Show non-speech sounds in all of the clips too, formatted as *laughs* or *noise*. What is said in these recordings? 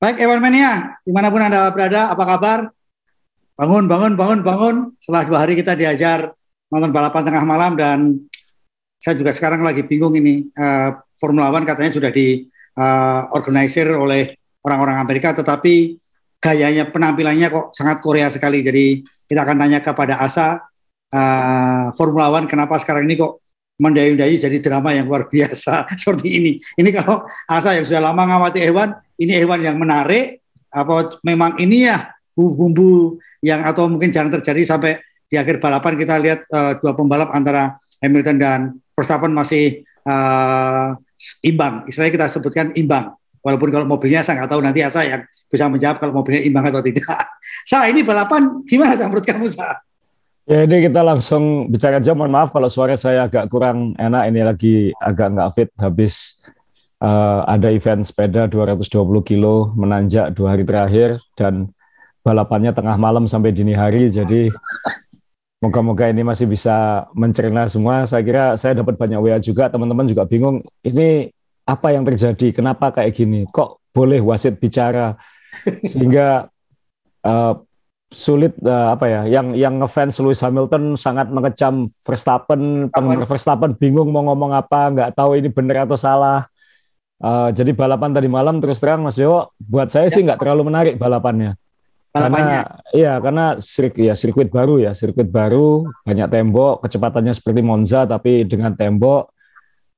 Baik, Ewan Mania, di mana pun Anda berada, apa kabar? Bangun, bangun, bangun, bangun. Setelah dua hari kita diajar nonton balapan tengah malam dan saya juga sekarang lagi bingung ini. Uh, Formula One katanya sudah diorganisir uh, oleh orang-orang Amerika, tetapi gayanya penampilannya kok sangat Korea sekali. Jadi kita akan tanya kepada Asa, uh, Formula One kenapa sekarang ini kok mendayu-dayu jadi drama yang luar biasa *laughs* seperti ini. Ini kalau Asa yang sudah lama ngamati hewan, ini hewan yang menarik, apa memang ini ya bumbu-bumbu yang atau mungkin jarang terjadi sampai di akhir balapan kita lihat uh, dua pembalap antara Hamilton dan Verstappen masih uh, imbang. Istilahnya kita sebutkan imbang. Walaupun kalau mobilnya saya nggak tahu nanti Asa yang bisa menjawab kalau mobilnya imbang atau tidak. *laughs* Sa, ini balapan gimana Sa, menurut kamu Sa? Ya ini kita langsung bicara aja. Mohon maaf kalau suara saya agak kurang enak. Ini lagi agak nggak fit habis uh, ada event sepeda 220 kilo menanjak dua hari terakhir dan balapannya tengah malam sampai dini hari. Jadi moga-moga ini masih bisa mencerna semua. Saya kira saya dapat banyak WA juga. Teman-teman juga bingung. Ini apa yang terjadi? Kenapa kayak gini? Kok boleh wasit bicara? Sehingga uh, sulit uh, apa ya? Yang yang ngefans Lewis Hamilton sangat mengecam Verstappen. Verstappen bingung mau ngomong apa, nggak tahu ini benar atau salah. Uh, jadi balapan tadi malam terus terang Mas Yo, buat saya ya. sih nggak terlalu menarik balapannya. Balapannya. Karena iya karena sirkuit ya sirkuit baru ya sirkuit baru banyak tembok kecepatannya seperti Monza tapi dengan tembok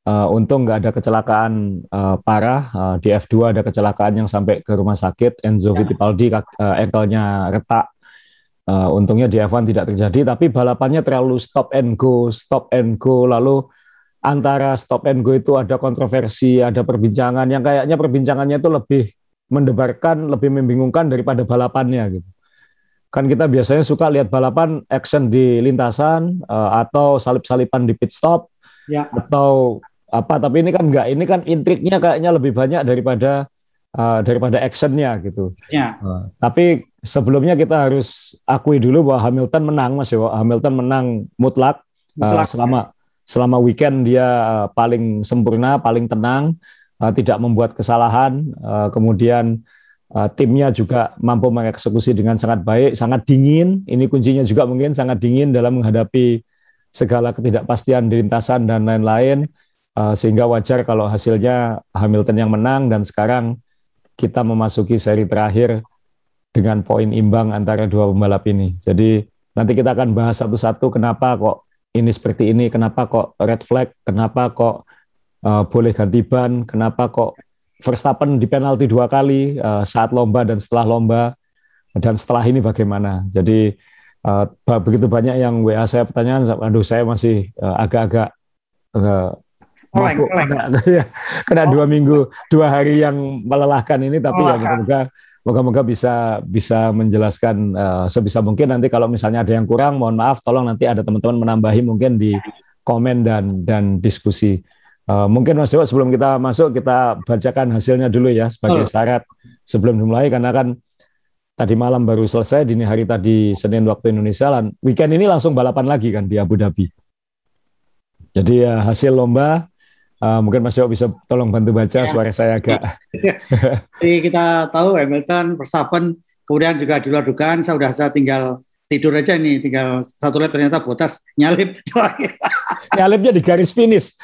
uh, untung nggak ada kecelakaan uh, parah uh, di F2 ada kecelakaan yang sampai ke rumah sakit Enzo ya. Fittipaldi uh, ankle-nya retak uh, untungnya di F1 tidak terjadi tapi balapannya terlalu stop and go stop and go lalu antara stop and go itu ada kontroversi, ada perbincangan yang kayaknya perbincangannya itu lebih mendebarkan, lebih membingungkan daripada balapannya gitu. Kan kita biasanya suka lihat balapan action di lintasan uh, atau salip-salipan di pit stop ya. atau apa tapi ini kan enggak, ini kan intriknya kayaknya lebih banyak daripada uh, daripada actionnya gitu. Ya. Uh, tapi sebelumnya kita harus akui dulu bahwa Hamilton menang Mas ya, Hamilton menang mutlak, mutlak uh, selama ya selama weekend dia uh, paling sempurna, paling tenang, uh, tidak membuat kesalahan, uh, kemudian timnya juga mampu mengeksekusi dengan sangat baik, sangat dingin. Ini kuncinya juga mungkin sangat dingin dalam menghadapi segala ketidakpastian di lintasan dan lain-lain, sehingga wajar kalau hasilnya Hamilton yang menang dan sekarang kita memasuki seri terakhir dengan poin imbang antara dua pembalap ini. Jadi nanti kita akan bahas satu-satu kenapa kok ini seperti ini, kenapa kok red flag, kenapa kok uh, boleh ganti ban, kenapa kok Verstappen di penalti dua kali uh, saat lomba dan setelah lomba, dan setelah ini bagaimana. Jadi uh, begitu banyak yang WA saya pertanyaan, aduh saya masih agak-agak uh, Oleng, *laughs* kena, kena oh. dua minggu, dua hari yang melelahkan ini, tapi ya semoga moga-moga bisa bisa menjelaskan uh, sebisa mungkin. Nanti kalau misalnya ada yang kurang mohon maaf. Tolong nanti ada teman-teman menambahi mungkin di komen dan dan diskusi. Uh, mungkin Mas Dewa sebelum kita masuk kita bacakan hasilnya dulu ya sebagai syarat sebelum dimulai. Karena kan tadi malam baru selesai dini hari tadi Senin waktu Indonesia. Dan weekend ini langsung balapan lagi kan di Abu Dhabi. Jadi ya hasil lomba Uh, mungkin Mas Yo bisa tolong bantu baca ya. suara saya agak. Jadi kita tahu Hamilton, Verstappen, kemudian juga di luar dugaan saya sudah saya tinggal tidur aja nih, tinggal satu lap ternyata botas nyalip. *laughs* Nyalipnya di garis finish.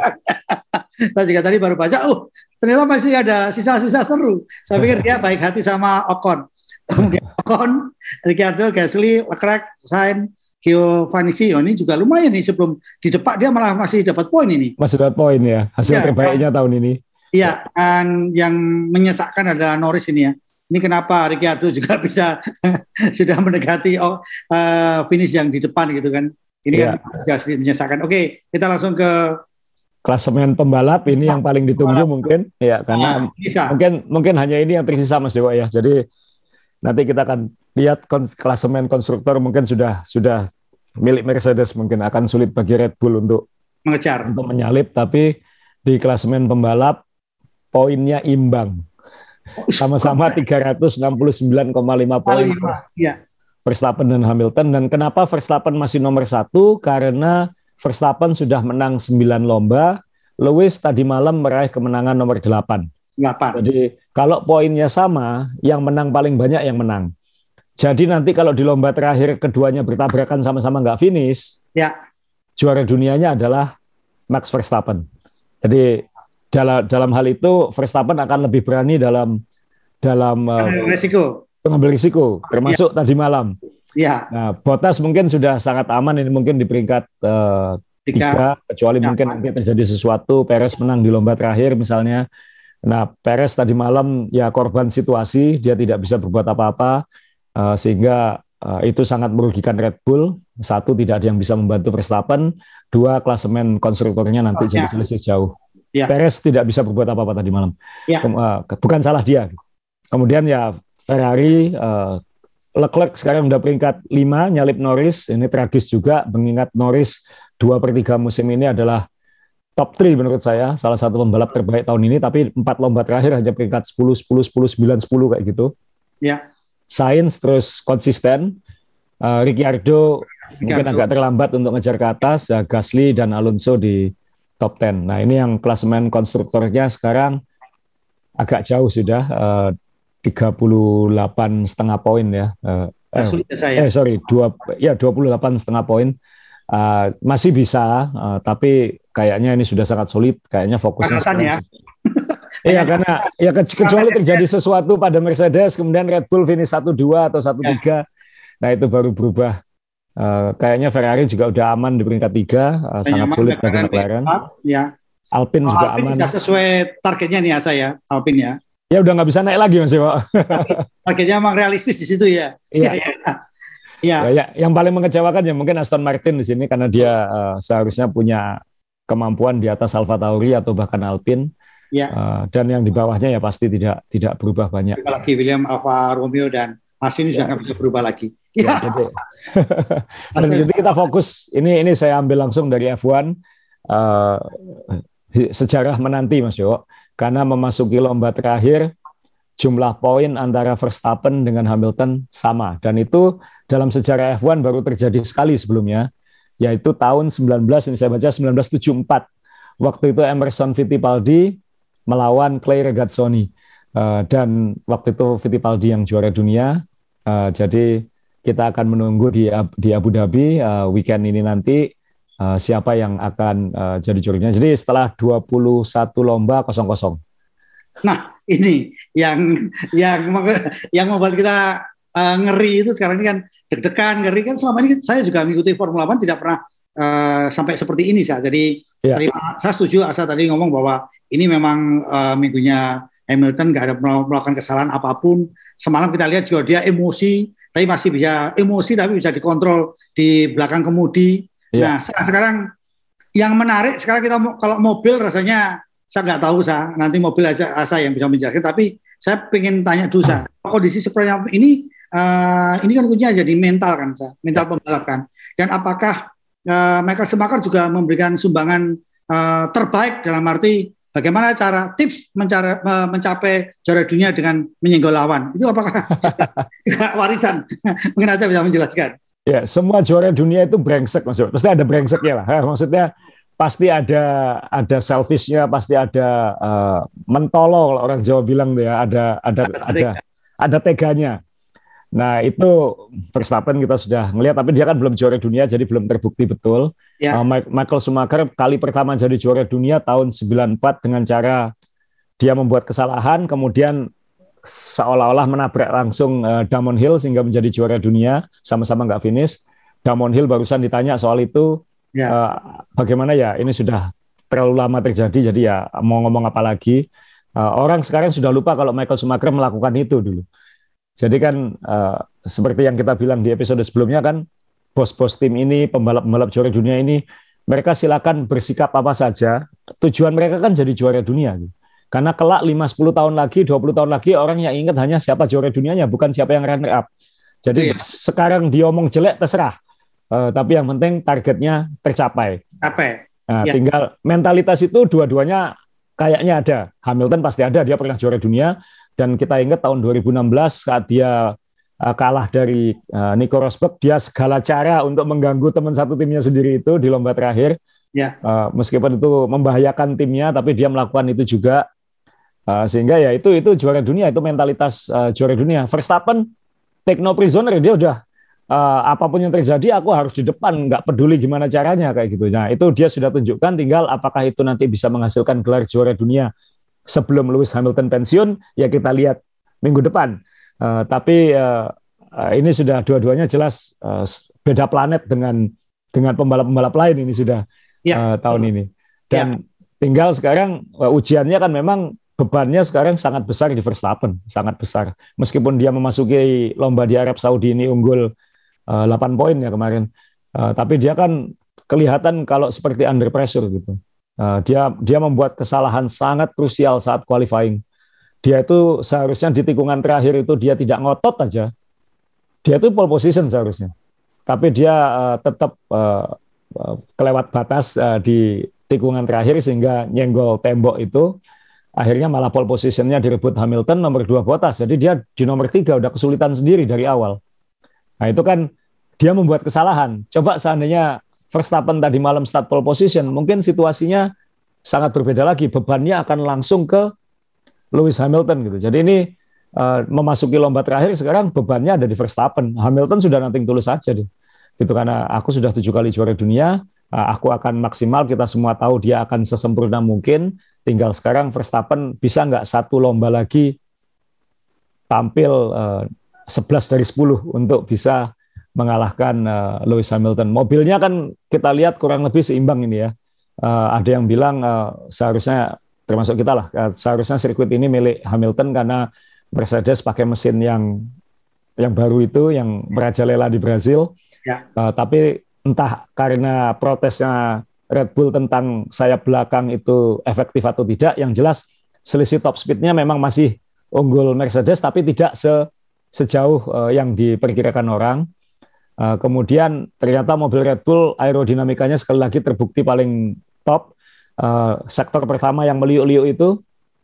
*laughs* saya juga tadi baru baca, oh ternyata masih ada sisa-sisa seru. Saya pikir dia baik hati sama Ocon. *laughs* Kemudian Ocon, Ricardo, Gasly, Leclerc, Sainz, Giovanni oh, ini juga lumayan nih sebelum di depan dia malah masih dapat poin ini. Masih dapat poin ya hasil ya, terbaiknya tahun ini. Iya, dan yang menyesakkan adalah Norris ini ya. Ini kenapa Ricciardo *laughs* juga bisa *laughs* sudah mendekati oh, uh, finish yang di depan gitu kan. Ini ya. kan juga sedikit menyesakkan. Oke, kita langsung ke klasemen pembalap ini yang paling ditunggu pembalap. mungkin ya karena nah, mungkin mungkin hanya ini yang tersisa Mas Dewa ya. Jadi nanti kita akan lihat klasemen konstruktor mungkin sudah sudah milik Mercedes mungkin akan sulit bagi Red Bull untuk mengejar. untuk menyalip tapi di klasemen pembalap poinnya imbang. Sama-sama 369,5 poin. Ya. Verstappen dan Hamilton. Dan kenapa Verstappen masih nomor satu? Karena Verstappen sudah menang 9 lomba. Lewis tadi malam meraih kemenangan nomor 8 8. Jadi kalau poinnya sama, yang menang paling banyak yang menang. Jadi nanti kalau di lomba terakhir keduanya bertabrakan sama-sama nggak finish, ya. juara dunianya adalah Max Verstappen. Jadi dalam dalam hal itu Verstappen akan lebih berani dalam dalam uh, risiko mengambil risiko, termasuk ya. tadi malam. Ya. Nah, Bottas mungkin sudah sangat aman ini mungkin di peringkat uh, tiga, tiga kecuali ya. mungkin nanti terjadi sesuatu, Perez menang di lomba terakhir misalnya. Nah, Perez tadi malam ya korban situasi, dia tidak bisa berbuat apa-apa Uh, sehingga uh, itu sangat merugikan Red Bull. Satu tidak ada yang bisa membantu Verstappen, dua klasemen konstruktornya nanti oh, jadi ya. selisih jauh. Ya. Perez tidak bisa berbuat apa-apa tadi malam. Ya. Uh, bukan salah dia. Kemudian ya Ferrari, uh, Leclerc sekarang sudah peringkat 5, nyalip Norris. Ini tragis juga, mengingat Norris dua per tiga musim ini adalah top 3 menurut saya, salah satu pembalap terbaik tahun ini, tapi empat lomba terakhir hanya peringkat 10, 10, 10, 9, 10 kayak gitu. Ya. Sains terus konsisten. Uh, Ricciardo mungkin agak terlambat untuk ngejar ke atas. Ya, Gasly dan Alonso di top 10. Nah ini yang klasemen konstruktornya sekarang agak jauh sudah. Uh, 38 setengah poin ya. Uh, eh, eh, eh sorry, dua ya 28 setengah poin. Uh, masih bisa, uh, tapi kayaknya ini sudah sangat sulit. Kayaknya fokusnya. ya. Iya karena ya kecuali terjadi sesuatu pada Mercedes kemudian Red Bull finish satu dua atau satu tiga, nah itu baru berubah. Uh, kayaknya Ferrari juga udah aman di peringkat tiga, uh, sangat sulit bagi McLaren. Ya. Alpine oh, juga Alpine aman. Sudah sesuai targetnya nih ya saya, Alpine ya. Ya udah nggak bisa naik lagi mas Pak. targetnya memang realistis di situ ya. Iya. *laughs* Ya, ya. Ya. ya, yang paling mengecewakan ya mungkin Aston Martin di sini karena dia uh, seharusnya punya kemampuan di atas Alfa Tauri atau bahkan Alpine. Ya. Uh, dan yang di bawahnya ya pasti tidak tidak berubah banyak. Lagi William Alfa Romeo dan Hasin ya. sudah bisa berubah lagi. Ya, ya. *laughs* jadi, *laughs* dan jadi kita fokus ini ini saya ambil langsung dari F1 uh, eh, sejarah menanti Mas Jo karena memasuki lomba terakhir jumlah poin antara Verstappen dengan Hamilton sama dan itu dalam sejarah F1 baru terjadi sekali sebelumnya yaitu tahun 19 ini saya baca 1974 waktu itu Emerson Fittipaldi melawan Clay Regazzoni. Uh, dan waktu itu Fittipaldi yang juara dunia. Uh, jadi kita akan menunggu di di Abu Dhabi uh, weekend ini nanti uh, siapa yang akan uh, jadi juaranya. Jadi setelah 21 lomba kosong-kosong. Nah, ini yang yang yang membuat kita uh, ngeri itu sekarang ini kan deg-degan, ngeri kan selama ini saya juga mengikuti Formula One tidak pernah uh, sampai seperti ini saya. Jadi ya. saya setuju Asa tadi ngomong bahwa ini memang uh, minggunya Hamilton nggak ada melakukan kesalahan apa pun. Semalam kita lihat juga dia emosi, tapi masih bisa emosi tapi bisa dikontrol di belakang kemudi. Yeah. Nah sekarang yang menarik sekarang kita kalau mobil rasanya saya nggak tahu saya nanti mobil aja saya yang bisa menjelaskan. Tapi saya ingin tanya dulu saya kondisi seperti ini uh, ini kan kuncinya jadi mental kan saya mental pembalap kan. Dan apakah uh, Michael Schumacher juga memberikan sumbangan uh, terbaik dalam arti Bagaimana cara tips mencari, mencapai juara dunia dengan menyenggol lawan? Itu apakah *laughs* warisan? *laughs* Mungkin aja bisa menjelaskan. Ya, semua juara dunia itu brengsek maksudnya. Pasti ada brengseknya lah. Maksudnya pasti ada ada selfishnya, pasti ada uh, mentolol orang Jawa bilang ya, ada ada ada ada, ada teganya. Nah itu Verstappen kita sudah melihat, tapi dia kan belum juara dunia, jadi belum terbukti betul. Ya. Uh, Michael Schumacher kali pertama jadi juara dunia tahun 94 dengan cara dia membuat kesalahan, kemudian seolah-olah menabrak langsung uh, Damon Hill sehingga menjadi juara dunia, sama-sama nggak finish. Damon Hill barusan ditanya soal itu, ya. uh, bagaimana ya ini sudah terlalu lama terjadi, jadi ya mau ngomong apa lagi. Uh, orang sekarang sudah lupa kalau Michael Schumacher melakukan itu dulu. Jadi kan uh, seperti yang kita bilang di episode sebelumnya kan bos-bos tim ini, pembalap-pembalap juara dunia ini, mereka silakan bersikap apa saja. Tujuan mereka kan jadi juara dunia. Gitu. Karena kelak 5-10 tahun lagi, 20 tahun lagi orang yang ingat hanya siapa juara dunianya, bukan siapa yang runner up. Jadi iya. sekarang diomong jelek terserah. Uh, tapi yang penting targetnya tercapai. Apa? Nah, ya. Tinggal mentalitas itu dua-duanya kayaknya ada. Hamilton pasti ada, dia pernah juara dunia. Dan kita ingat tahun 2016 saat dia uh, kalah dari uh, Nico Rosberg, dia segala cara untuk mengganggu teman satu timnya sendiri itu di lomba terakhir. Ya. Uh, meskipun itu membahayakan timnya, tapi dia melakukan itu juga. Uh, sehingga ya itu itu juara dunia itu mentalitas uh, juara dunia. Verstappen take no prisoner dia udah uh, apa pun yang terjadi aku harus di depan nggak peduli gimana caranya kayak gitu. Nah itu dia sudah tunjukkan tinggal apakah itu nanti bisa menghasilkan gelar juara dunia sebelum Lewis Hamilton pensiun ya kita lihat minggu depan. Uh, tapi uh, ini sudah dua-duanya jelas uh, beda planet dengan dengan pembalap-pembalap lain ini sudah ya. uh, tahun ini. Dan ya. tinggal sekarang uh, ujiannya kan memang bebannya sekarang sangat besar di Verstappen, sangat besar. Meskipun dia memasuki lomba di Arab Saudi ini unggul uh, eh, 8 poin ya kemarin, uh, tapi dia kan kelihatan kalau seperti under pressure gitu. Uh, dia dia membuat kesalahan sangat krusial saat qualifying. Dia itu seharusnya di tikungan terakhir itu dia tidak ngotot aja. Dia itu pole position seharusnya. Tapi dia uh, tetap uh, kelewat batas uh, di tikungan terakhir sehingga nyenggol tembok itu akhirnya malah pole positionnya direbut Hamilton nomor dua Bottas. Jadi dia di nomor tiga udah kesulitan sendiri dari awal. Nah itu kan dia membuat kesalahan. Coba seandainya Verstappen tadi malam start pole position, mungkin situasinya sangat berbeda lagi. Bebannya akan langsung ke Lewis Hamilton gitu. Jadi ini uh, memasuki lomba terakhir sekarang bebannya ada di Verstappen. Hamilton sudah nanti tulus saja deh. Gitu karena aku sudah tujuh kali juara dunia, uh, aku akan maksimal. Kita semua tahu dia akan sesempurna mungkin Tinggal sekarang Verstappen bisa nggak satu lomba lagi tampil uh, eh, 11 dari 10 untuk bisa mengalahkan uh, Lewis Hamilton. Mobilnya kan kita lihat kurang lebih seimbang ini ya. Uh, ada yang bilang uh, seharusnya termasuk kita lah, uh, seharusnya sirkuit ini milik Hamilton karena Mercedes pakai mesin yang yang baru itu yang merajalela di Brazil. Ya. Uh, tapi entah karena protesnya Red Bull tentang sayap belakang itu efektif atau tidak. Yang jelas selisih top speednya memang masih unggul Mercedes, tapi tidak se sejauh uh, yang diperkirakan orang. Uh, kemudian ternyata mobil Red Bull aerodinamikanya sekali lagi terbukti paling top. Uh, sektor pertama yang meliuk-liuk itu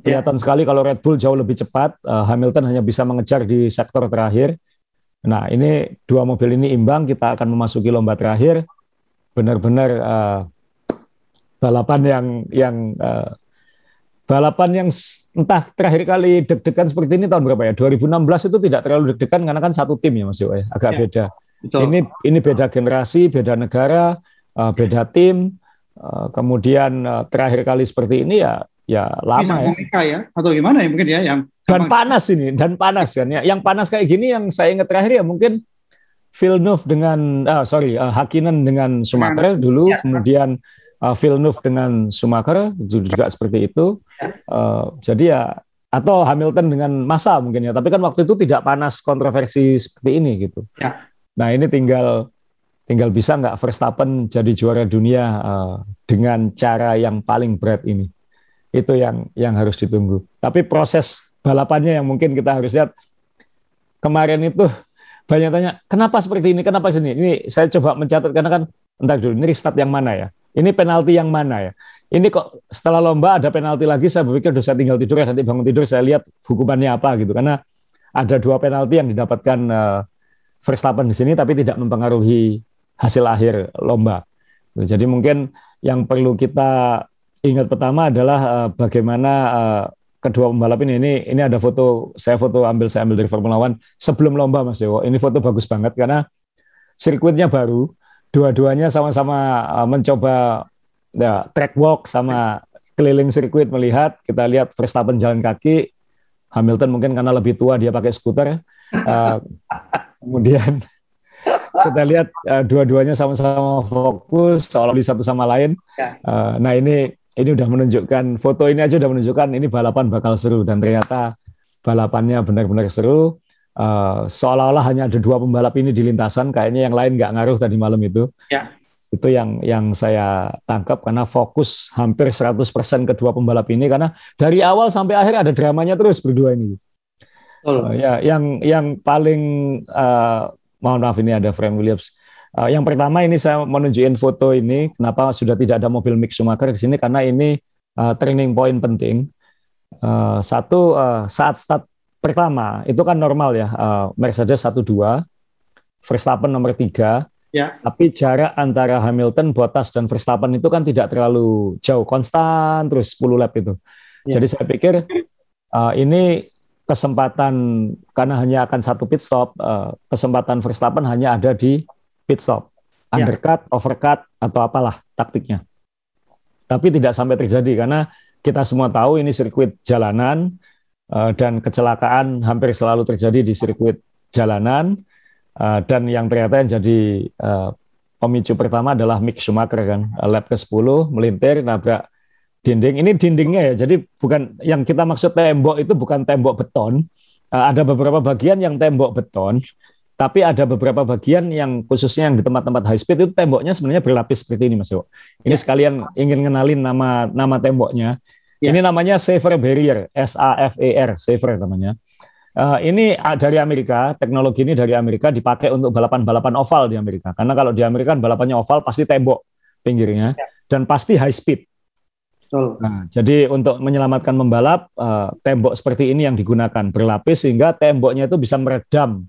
ya. kelihatan yeah. sekali kalau Red Bull jauh lebih cepat. Uh, Hamilton hanya bisa mengejar di sektor terakhir. Nah ini dua mobil ini imbang. Kita akan memasuki lomba terakhir. Benar-benar uh, balapan yang yang uh, balapan yang entah terakhir kali deg-degan seperti ini tahun berapa ya? 2016 itu tidak terlalu deg-degan karena kan satu tim ya Mas Yo, ya. agak ya, beda. Betul. Ini ini beda generasi, beda negara, uh, beda tim. Uh, kemudian uh, terakhir kali seperti ini ya ya lama ya. ya atau gimana ya mungkin ya yang dan panas ini dan panas kan ya. Yang panas kayak gini yang saya ingat terakhir ya mungkin Villeneuve dengan ah, sorry uh, Hakkinen dengan Sumatera dulu, ya, kemudian uh, Villeneuve dengan Schumacher juga seperti itu. Uh, jadi ya atau Hamilton dengan Massa mungkin ya. Tapi kan waktu itu tidak panas kontroversi seperti ini gitu. Ya. Nah ini tinggal tinggal bisa nggak Verstappen jadi juara dunia uh, dengan cara yang paling berat ini. Itu yang yang harus ditunggu. Tapi proses balapannya yang mungkin kita harus lihat kemarin itu banyak tanya kenapa seperti ini, kenapa sini. Ini saya coba mencatat karena kan entar dulu ini restart yang mana ya. Ini penalti yang mana ya? Ini kok setelah lomba ada penalti lagi, saya berpikir udah saya tinggal tidur ya, nanti bangun tidur saya lihat hukumannya apa gitu. Karena ada dua penalti yang didapatkan uh, Verstappen di sini, tapi tidak mempengaruhi hasil akhir lomba. Jadi mungkin yang perlu kita ingat pertama adalah uh, bagaimana uh, kedua pembalap ini, ini ini ada foto saya foto ambil saya ambil dari Formula One sebelum lomba Mas Dewo. Ini foto bagus banget karena sirkuitnya baru, dua-duanya sama-sama uh, mencoba ya, track walk sama keliling sirkuit melihat kita lihat Verstappen jalan kaki Hamilton mungkin karena lebih tua dia pakai skuter kemudian *laughs* kita lihat uh, dua-duanya sama-sama fokus seolah di satu sama lain uh, nah ini ini udah menunjukkan foto ini aja udah menunjukkan ini balapan bakal seru dan ternyata balapannya benar-benar seru uh, seolah-olah hanya ada dua pembalap ini di lintasan, kayaknya yang lain nggak ngaruh tadi malam itu. Ya. Itu yang yang saya tangkap karena fokus hampir 100% kedua pembalap ini karena dari awal sampai akhir ada dramanya terus berdua ini. Oh. Uh, ya, yang yang paling uh, mohon maaf ini ada Frank Williams. Uh, yang pertama ini saya menunjukin foto ini kenapa sudah tidak ada mobil Mick Schumacher di sini karena ini uh, turning point penting. Uh, satu uh, saat start pertama itu kan normal ya uh, Mercedes 1-2, Verstappen nomor 3. Ya. Tapi jarak antara Hamilton, Bottas dan Verstappen itu kan tidak terlalu jauh, konstan terus 10 lap itu. Ya. Jadi saya pikir uh, ini kesempatan karena hanya akan satu pit stop, uh, kesempatan Verstappen hanya ada di pit stop, ya. undercut, overcut atau apalah taktiknya. Tapi tidak sampai terjadi karena kita semua tahu ini sirkuit jalanan uh, dan kecelakaan hampir selalu terjadi di sirkuit jalanan uh, dan yang ternyata yang jadi uh, pemicu pertama adalah Mick Schumacher kan lap ke-10 melintir nabrak dinding. Ini dindingnya ya. Jadi bukan yang kita maksud tembok itu bukan tembok beton. Uh, ada beberapa bagian yang tembok beton, tapi ada beberapa bagian yang khususnya yang di tempat-tempat high speed itu temboknya sebenarnya berlapis seperti ini Mas Yo. Ini ya. sekalian ingin kenalin nama nama temboknya. Ya. Ini namanya safer barrier, S A F E R, safer namanya. Uh, ini dari Amerika, teknologi ini dari Amerika dipakai untuk balapan-balapan oval di Amerika. Karena kalau di Amerika balapannya oval pasti tembok pinggirnya ya. dan pasti high speed. Betul. Nah, jadi untuk menyelamatkan pembalap, uh, tembok seperti ini yang digunakan berlapis sehingga temboknya itu bisa meredam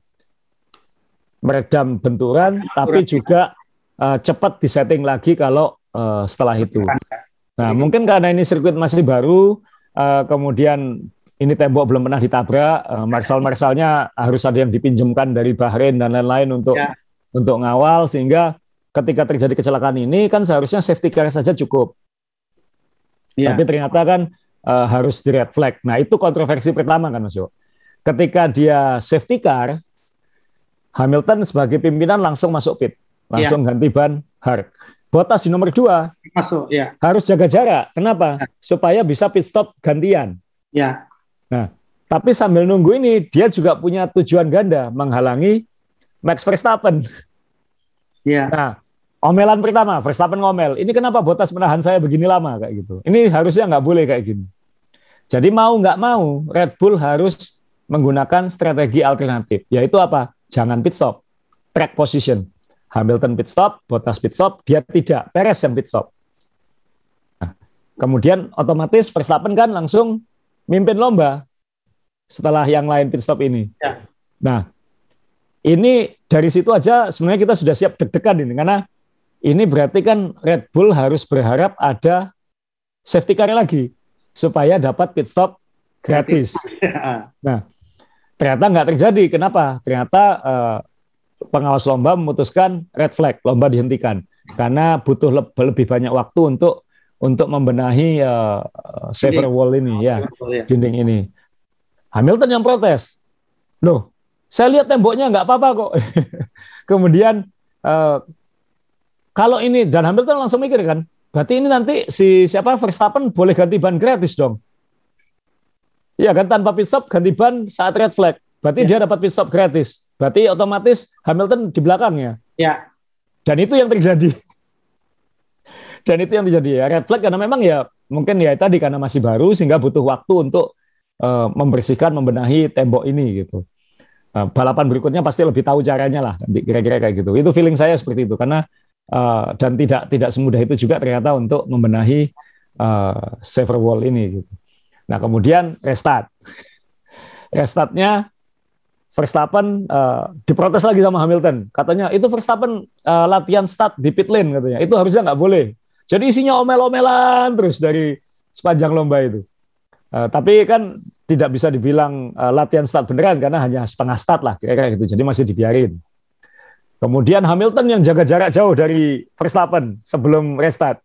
meredam benturan, benturan tapi juga uh, cepat disetting lagi kalau uh, setelah itu. Nah, mungkin karena ini sirkuit masih baru, uh, kemudian ini tembok belum pernah ditabrak, uh, marsal-marsalnya harus ada yang dipinjamkan dari Bahrain dan lain-lain untuk ya. untuk ngawal sehingga ketika terjadi kecelakaan ini kan seharusnya safety car saja cukup. Yeah. Tapi ternyata kan uh, harus di red flag. Nah itu kontroversi pertama kan Mas Yo. Ketika dia safety car, Hamilton sebagai pimpinan langsung masuk pit, langsung yeah. ganti ban hard. Bottas di nomor dua masuk, ya. Harus jaga jarak. Kenapa? Ya. Supaya bisa pit stop gantian. Ya. Nah, tapi sambil nunggu ini dia juga punya tujuan ganda menghalangi Max Verstappen. Ya. Nah, Omelan pertama, Verstappen ngomel. Ini kenapa Bottas menahan saya begini lama kayak gitu. Ini harusnya nggak boleh kayak gini. Jadi mau nggak mau, Red Bull harus menggunakan strategi alternatif, yaitu apa? Jangan pit stop, track position. Hamilton pit stop, Bottas pit stop, dia tidak, Perez yang pit stop. Nah, kemudian otomatis Verstappen kan langsung mimpin lomba setelah yang lain pit stop ini. Ya. Nah, ini dari situ aja sebenarnya kita sudah siap deg-degan ini karena ini berarti kan Red Bull harus berharap ada safety car lagi supaya dapat pit stop gratis. *laughs* Nah, ternyata nggak terjadi. Kenapa? Ternyata uh, pengawas lomba memutuskan red flag, lomba dihentikan karena butuh le lebih banyak waktu untuk untuk membenahi uh, safer wall ini ya, ya, dinding ini. Hamilton yang protes. Loh, saya lihat temboknya nggak apa-apa kok. *laughs* Kemudian uh, kalau ini dan Hamilton langsung mikir kan, berarti ini nanti si siapa Verstappen boleh ganti ban gratis dong. Iya kan tanpa pit stop ganti ban saat red flag. Berarti ya. dia dapat pit stop gratis. Berarti otomatis Hamilton di belakangnya. Ya. Dan itu yang terjadi. *laughs* Dan itu yang terjadi ya. Red flag karena memang ya mungkin ya tadi karena masih baru sehingga butuh waktu untuk uh, membersihkan, membenahi tembok ini gitu. Uh, balapan berikutnya pasti lebih tahu caranya lah. Kira-kira kayak gitu. Itu feeling saya seperti itu karena uh, dan tidak tidak semudah itu juga ternyata untuk membenahi uh, safer wall ini. Gitu. Nah kemudian restart, restartnya Verstappen uh, diprotes lagi sama Hamilton. Katanya itu Verstappen uh, latihan start di pit lane katanya. Itu harusnya nggak boleh. Jadi isinya omel-omelan terus dari sepanjang lomba itu. Uh, tapi kan tidak bisa dibilang uh, latihan start beneran karena hanya setengah start lah kira-kira gitu. Jadi masih dibiarin. Kemudian Hamilton yang jaga jarak jauh dari Verstappen sebelum restart.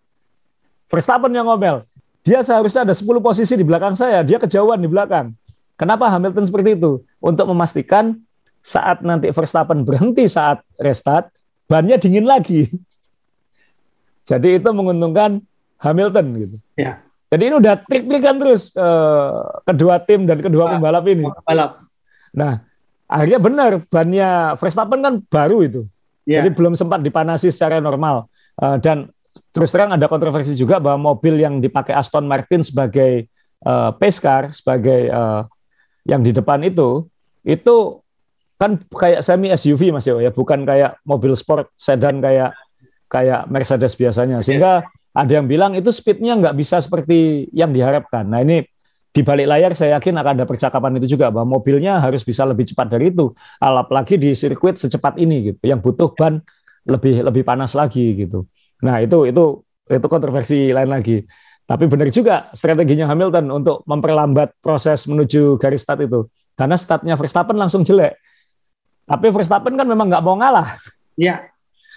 Verstappen yang ngomel. Dia seharusnya ada 10 posisi di belakang saya, dia kejauhan di belakang. Kenapa Hamilton seperti itu? Untuk memastikan saat nanti Verstappen berhenti saat restart, bannya dingin lagi. *laughs* Jadi itu menguntungkan Hamilton gitu. Ya. Jadi ini udah trik-trikan terus uh, kedua tim dan kedua pembalap ini. Pembalap. Nah, akhirnya benar bannya Verstappen kan baru itu. Yeah. Jadi belum sempat dipanasi secara normal. Uh, dan terus terang ada kontroversi juga bahwa mobil yang dipakai Aston Martin sebagai uh, pace car, sebagai uh, yang di depan itu, itu kan kayak semi SUV Mas Yo ya, bukan kayak mobil sport sedan kayak kayak Mercedes biasanya. Sehingga ada yang bilang itu speednya nggak bisa seperti yang diharapkan. Nah ini di balik layar saya yakin akan ada percakapan itu juga bahwa mobilnya harus bisa lebih cepat dari itu apalagi di sirkuit secepat ini gitu yang butuh ban lebih lebih panas lagi gitu nah itu itu itu kontroversi lain lagi Tapi benar juga strateginya Hamilton untuk memperlambat proses menuju garis start itu. Karena startnya Verstappen langsung jelek. Tapi Verstappen kan memang nggak mau ngalah. Iya.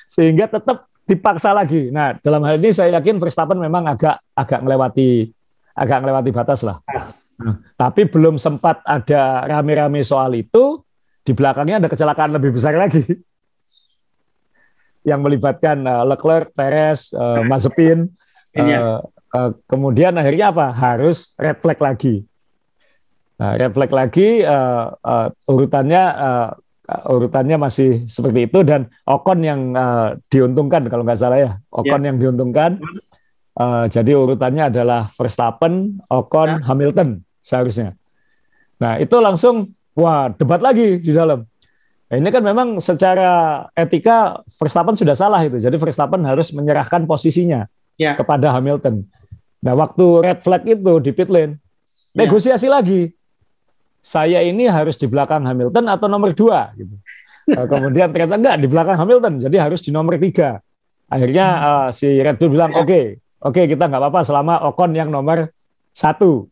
Sehingga tetap dipaksa lagi. Nah, dalam hal ini saya yakin Verstappen memang agak agak melewati agak melewati batas lah. Nah, tapi belum sempat ada rame-rame soal itu, di belakangnya ada kecelakaan lebih besar lagi *laughs* yang melibatkan uh, Leclerc, Perez, uh, Mazepin. Uh, *laughs* uh, kemudian akhirnya apa? Harus flag lagi. Nah, flag lagi uh, uh, urutannya uh, urutannya masih seperti itu dan Ocon yang uh, diuntungkan kalau nggak salah ya. Ocon yeah. yang diuntungkan. Uh, jadi urutannya adalah Verstappen, Ocon, ya. Hamilton seharusnya. Nah itu langsung wah debat lagi di dalam. Nah, ini kan memang secara etika Verstappen sudah salah itu. Jadi Verstappen harus menyerahkan posisinya ya. kepada Hamilton. Nah waktu red flag itu di pit lane ya. negosiasi lagi. Saya ini harus di belakang Hamilton atau nomor dua gitu. Nah, kemudian ternyata enggak di belakang Hamilton, jadi harus di nomor tiga. Akhirnya uh, si Red Bull bilang oke, okay, oke okay, kita nggak apa-apa selama Ocon yang nomor satu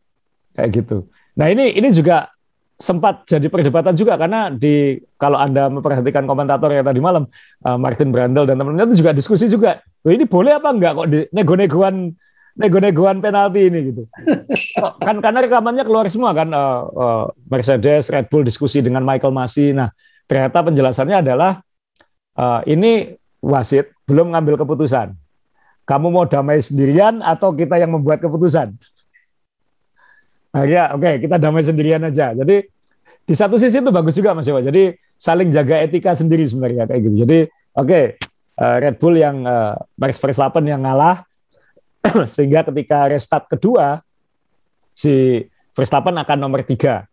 kayak gitu. Nah ini ini juga sempat jadi perdebatan juga karena di kalau anda memperhatikan komentator yang tadi malam uh, Martin Brandel dan teman-teman itu juga diskusi juga. ini boleh apa enggak kok nego-negoan nego-negoan penalti ini gitu. kan karena rekamannya keluar semua kan uh, uh, Mercedes, Red Bull diskusi dengan Michael Masi. Nah ternyata penjelasannya adalah uh, ini wasit belum ngambil keputusan kamu mau damai sendirian atau kita yang membuat keputusan? Nah, ya, oke, okay, kita damai sendirian aja. Jadi di satu sisi itu bagus juga Mas Jawa. Jadi saling jaga etika sendiri sebenarnya kayak gitu. Jadi oke, okay, uh, eh, Red Bull yang uh, Max Verstappen yang ngalah *clears throat* sehingga ketika restart kedua si Verstappen akan nomor tiga,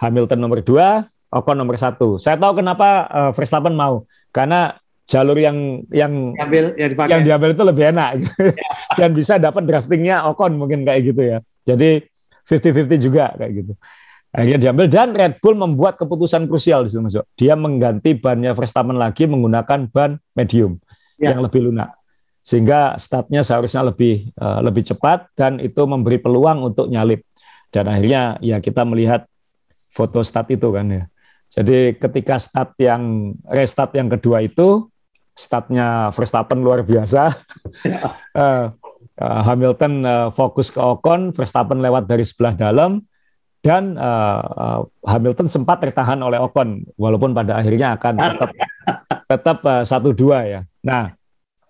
Hamilton nomor dua, Ocon nomor satu. Saya tahu kenapa uh, Verstappen mau karena jalur yang yang diambil, ya dipakai. yang diambil itu lebih enak gitu. *laughs* Ya. dan bisa dapat draftingnya Ocon mungkin kayak gitu ya jadi 50-50 juga kayak gitu akhirnya diambil dan Red Bull membuat keputusan krusial di situ masuk dia mengganti bannya Verstappen lagi menggunakan ban medium ya. yang lebih lunak sehingga startnya seharusnya lebih uh, lebih cepat dan itu memberi peluang untuk nyalip dan akhirnya ya kita melihat foto start itu kan ya jadi ketika start yang restart yang kedua itu statnya Verstappen luar biasa. uh, *laughs* uh, Hamilton uh, fokus ke Ocon, Verstappen lewat dari sebelah dalam, dan uh, uh, Hamilton sempat tertahan oleh Ocon, walaupun pada akhirnya akan tetap *laughs* tetap satu uh, dua ya. Nah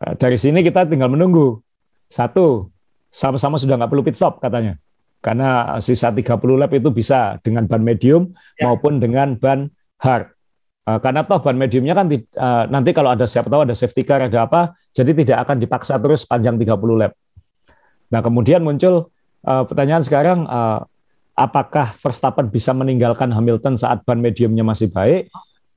uh, dari sini kita tinggal menunggu satu sama-sama sudah nggak perlu pit stop katanya, karena sisa 30 lap itu bisa dengan ban medium ya. maupun dengan ban hard. Uh, karena toh ban mediumnya kan uh, nanti kalau ada siapa tahu ada safety car ada apa, jadi tidak akan dipaksa terus panjang 30 lap. Nah kemudian muncul uh, pertanyaan sekarang, uh, apakah Verstappen bisa meninggalkan Hamilton saat ban mediumnya masih baik,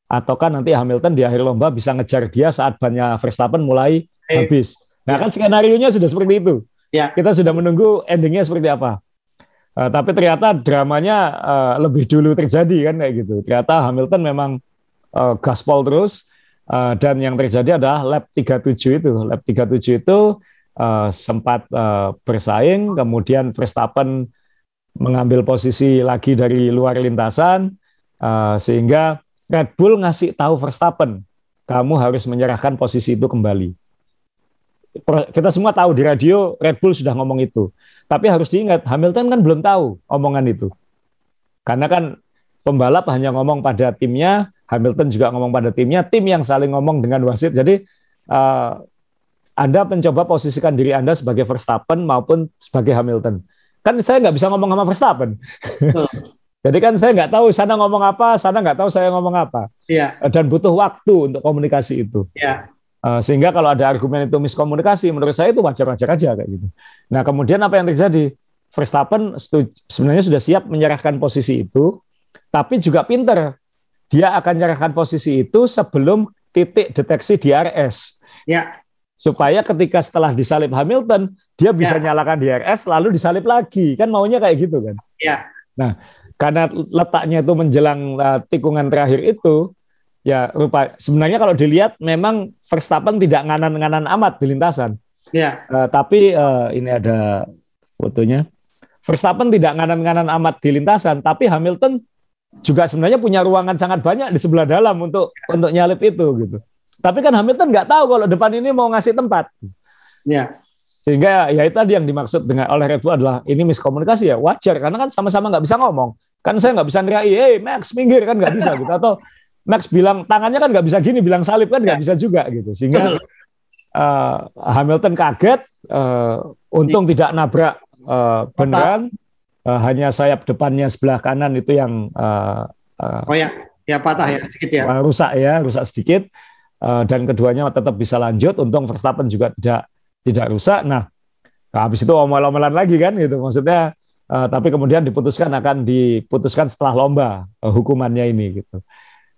ataukah nanti Hamilton di akhir lomba bisa ngejar dia saat bannya Verstappen mulai habis? Nah kan skenario nya sudah seperti itu. Ya. Kita sudah menunggu endingnya seperti apa. Uh, tapi ternyata dramanya uh, lebih dulu terjadi kan kayak gitu. Ternyata Hamilton memang uh, gaspol terus. Uh, dan yang terjadi adalah lap 37 itu. Lap 37 itu uh, sempat uh, bersaing. Kemudian Verstappen mengambil posisi lagi dari luar lintasan uh, sehingga Red Bull ngasih tahu Verstappen kamu harus menyerahkan posisi itu kembali. Kita semua tahu di radio Red Bull sudah ngomong itu. Tapi harus diingat Hamilton kan belum tahu omongan itu. Karena kan pembalap hanya ngomong pada timnya Hamilton juga ngomong pada timnya, tim yang saling ngomong dengan wasit. Jadi uh, Anda mencoba posisikan diri Anda sebagai Verstappen maupun sebagai Hamilton. Kan saya nggak bisa ngomong sama Verstappen. *laughs* Jadi kan saya nggak tahu sana ngomong apa, sana nggak tahu saya ngomong apa. Iya. Dan butuh waktu untuk komunikasi itu. Iya. Uh, sehingga kalau ada argumen itu miskomunikasi, menurut saya itu wajar-wajar aja kayak gitu. Nah kemudian apa yang terjadi? Verstappen sebenarnya sudah siap menyerahkan posisi itu, tapi juga pinter dia akan menyerahkan posisi itu sebelum titik deteksi DRS. Ya. Supaya ketika setelah disalip Hamilton, dia bisa ya. nyalakan DRS lalu disalip lagi. Kan maunya kayak gitu kan. Ya. Nah, karena letaknya itu menjelang uh, tikungan terakhir itu, ya rupa sebenarnya kalau dilihat memang Verstappen tidak nganan-nganan amat di lintasan. Ya. Uh, tapi uh, ini ada fotonya. Verstappen tidak nganan-nganan amat di lintasan, tapi Hamilton juga sebenarnya punya ruangan sangat banyak di sebelah dalam untuk untuk nyalip itu gitu. Tapi kan Hamilton nggak tahu kalau depan ini mau ngasih tempat. Ya. Sehingga ya itu tadi yang dimaksud dengan oleh Red Bull adalah ini miskomunikasi ya wajar karena kan sama-sama nggak bisa ngomong. Kan saya nggak bisa ngerai, hey Max minggir kan nggak bisa gitu atau Max bilang tangannya kan nggak bisa gini, bilang salib kan nggak ya. bisa juga gitu. Sehingga uh, Hamilton kaget, uh, untung tidak nabrak uh, beneran, uh, hanya sayap depannya sebelah kanan itu yang uh, uh, oh ya, ya patah ya sedikit ya, uh, rusak ya, rusak sedikit. Uh, dan keduanya tetap bisa lanjut. Untung Verstappen juga tidak tidak rusak. Nah, habis itu omel-omelan lagi kan gitu. Maksudnya uh, tapi kemudian diputuskan akan diputuskan setelah lomba uh, hukumannya ini gitu.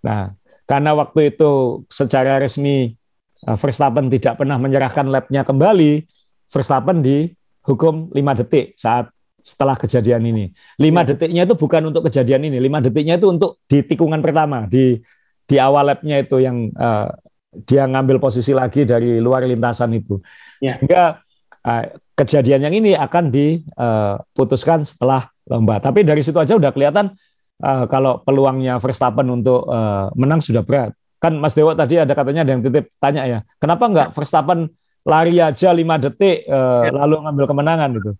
Nah, karena waktu itu secara resmi uh, Verstappen tidak pernah menyerahkan labnya kembali, Verstappen dihukum 5 detik saat setelah kejadian ini. 5 ya. detiknya itu bukan untuk kejadian ini, 5 detiknya itu untuk di tikungan pertama di di awal labnya itu yang uh, dia ngambil posisi lagi dari luar lintasan itu. Ya. Sehingga uh, kejadian yang ini akan diputuskan setelah lomba. Tapi dari situ aja udah kelihatan uh, kalau peluangnya Verstappen untuk uh, menang sudah berat. Kan Mas Dewo tadi ada katanya ada yang titip tanya ya, kenapa nggak Verstappen lari aja lima detik uh, ya. lalu ngambil kemenangan gitu?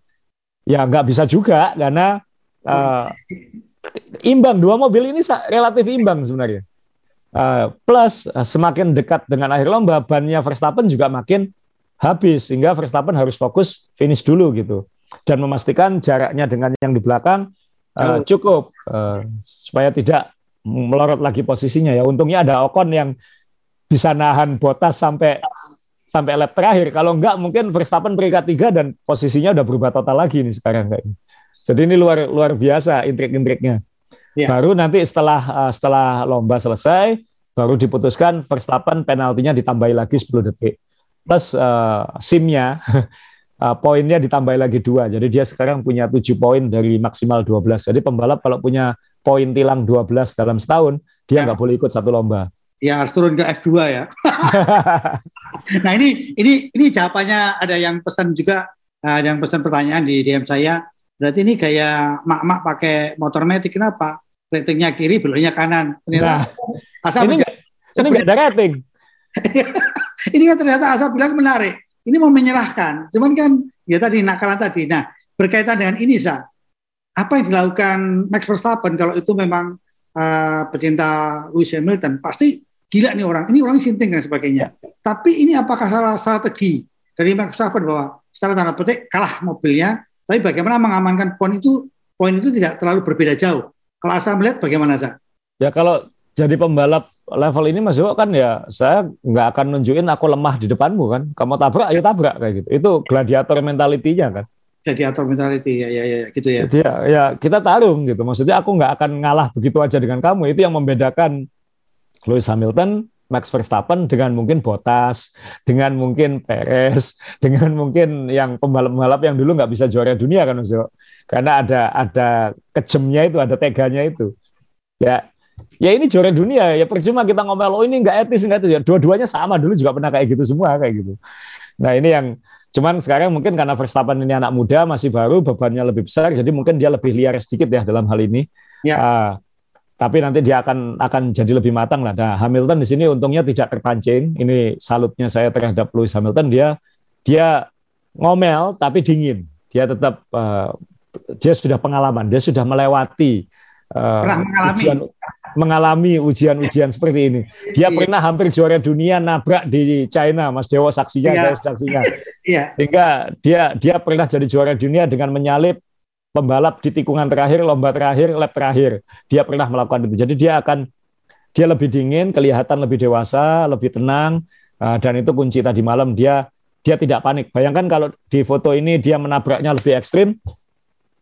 Ya nggak bisa juga karena uh, imbang. Dua mobil ini relatif imbang sebenarnya. Uh, plus uh, semakin dekat dengan akhir lomba bannya Verstappen juga makin habis sehingga Verstappen harus fokus finish dulu gitu. Dan memastikan jaraknya dengan yang di belakang uh, cukup uh, supaya tidak melorot lagi posisinya ya. Untungnya ada Ocon yang bisa nahan botas sampai sampai lap terakhir kalau enggak mungkin Verstappen peringkat tiga dan posisinya udah berubah total lagi nih sekarang kayak jadi ini luar luar biasa intrik-intriknya Ya. Baru nanti setelah uh, setelah lomba selesai, baru diputuskan Verstappen penaltinya ditambahi lagi 10 detik. Plus uh, SIM-nya uh, *laughs* poinnya ditambahi lagi dua. Jadi dia sekarang punya 7 poin dari maksimal 12. Jadi pembalap kalau punya poin tilang 12 dalam setahun, dia ya. nggak ya. boleh ikut satu lomba. Ya harus turun ke F2 ya. *laughs* nah ini ini ini jawabannya ada yang pesan juga ada yang pesan pertanyaan di DM saya. Berarti ini kayak mak-mak pakai motor metik kenapa? ratingnya kiri, beloknya kanan. Ternyata nah, asal ini, ini nggak ada rating. *laughs* ini kan ternyata asal bilang menarik. Ini mau menyerahkan. Cuman kan ya tadi nakalan tadi. Nah berkaitan dengan ini sa, apa yang dilakukan Max Verstappen kalau itu memang uh, pecinta Lewis Hamilton pasti gila nih orang. Ini orang sinting dan sebagainya. Tapi ini apakah salah strategi dari Max Verstappen bahwa secara tanda petik kalah mobilnya, tapi bagaimana mengamankan poin itu poin itu tidak terlalu berbeda jauh. Kalau Asa melihat bagaimana Asa? Ya kalau jadi pembalap level ini Mas Yo kan ya saya nggak akan nunjukin aku lemah di depanmu kan. Kamu tabrak, ayo tabrak kayak gitu. Itu gladiator mentalitinya kan. Gladiator mentality ya, ya ya gitu ya. Jadi ya, ya kita tarung gitu. Maksudnya aku nggak akan ngalah begitu aja dengan kamu. Itu yang membedakan Lewis Hamilton, Max Verstappen dengan mungkin Bottas, dengan mungkin Perez, *laughs* dengan mungkin yang pembalap-pembalap yang dulu nggak bisa juara dunia kan Mas karena ada ada kejemnya itu, ada teganya itu. Ya, ya ini juara dunia ya percuma kita ngomel oh ini nggak etis nggak itu ya dua-duanya sama dulu juga pernah kayak gitu semua kayak gitu. Nah ini yang cuman sekarang mungkin karena Verstappen ini anak muda masih baru bebannya lebih besar jadi mungkin dia lebih liar sedikit ya dalam hal ini. Ya. Uh, tapi nanti dia akan akan jadi lebih matang lah. Nah, Hamilton di sini untungnya tidak terpancing. Ini salutnya saya terhadap Lewis Hamilton. Dia dia ngomel tapi dingin. Dia tetap uh, dia sudah pengalaman, dia sudah melewati uh, mengalami. ujian mengalami ujian-ujian seperti ini. Dia iya. pernah hampir juara dunia nabrak di China, Mas Dewo saksinya, iya. saya saksinya. *laughs* Iya. Sehingga dia dia pernah jadi juara dunia dengan menyalip pembalap di tikungan terakhir, lomba terakhir, lap terakhir. Dia pernah melakukan itu. Jadi dia akan dia lebih dingin, kelihatan lebih dewasa, lebih tenang, uh, dan itu kunci tadi malam dia dia tidak panik. Bayangkan kalau di foto ini dia menabraknya lebih ekstrim,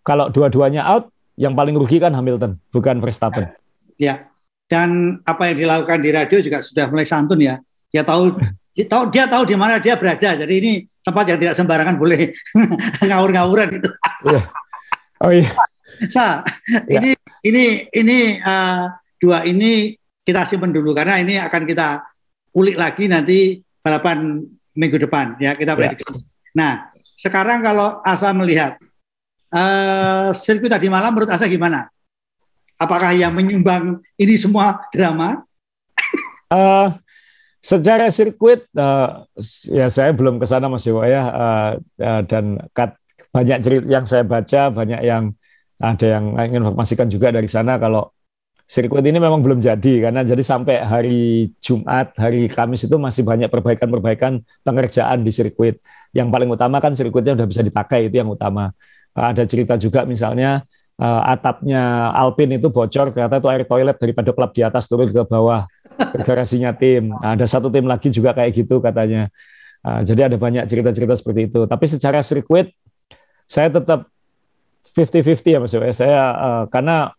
kalau dua-duanya out, yang paling rugi kan Hamilton, bukan Verstappen. Ya, dan apa yang dilakukan di radio juga sudah mulai santun ya. Dia tahu, dia tahu dia tahu di mana dia berada. Jadi ini tempat yang tidak sembarangan boleh *laughs* ngawur-ngawuran itu. Oh iya. Sa, ya. ini ini ini uh, dua ini kita simpan dulu karena ini akan kita kulik lagi nanti balapan minggu depan ya kita ya. prediksi. Ya. Nah, sekarang kalau Asa melihat uh, sirkuit tadi malam menurut Asa gimana? Apakah yang menyumbang ini semua drama? uh, secara sirkuit uh, ya saya belum ke sana Mas Dewa ya uh, uh, dan kat, banyak cerita yang saya baca banyak yang ada yang ingin informasikan juga dari sana kalau sirkuit ini memang belum jadi karena jadi sampai hari Jumat, hari Kamis itu masih banyak perbaikan-perbaikan pengerjaan di sirkuit. Yang paling utama kan sirkuitnya sudah bisa dipakai itu yang utama. Ada cerita juga misalnya uh, atapnya Alpine itu bocor ternyata itu air toilet daripada klub di atas turun ke bawah ke garasinya tim. Nah, ada satu tim lagi juga kayak gitu katanya. Uh, jadi ada banyak cerita-cerita seperti itu. Tapi secara sirkuit saya tetap 50-50 ya Mas Saya uh, karena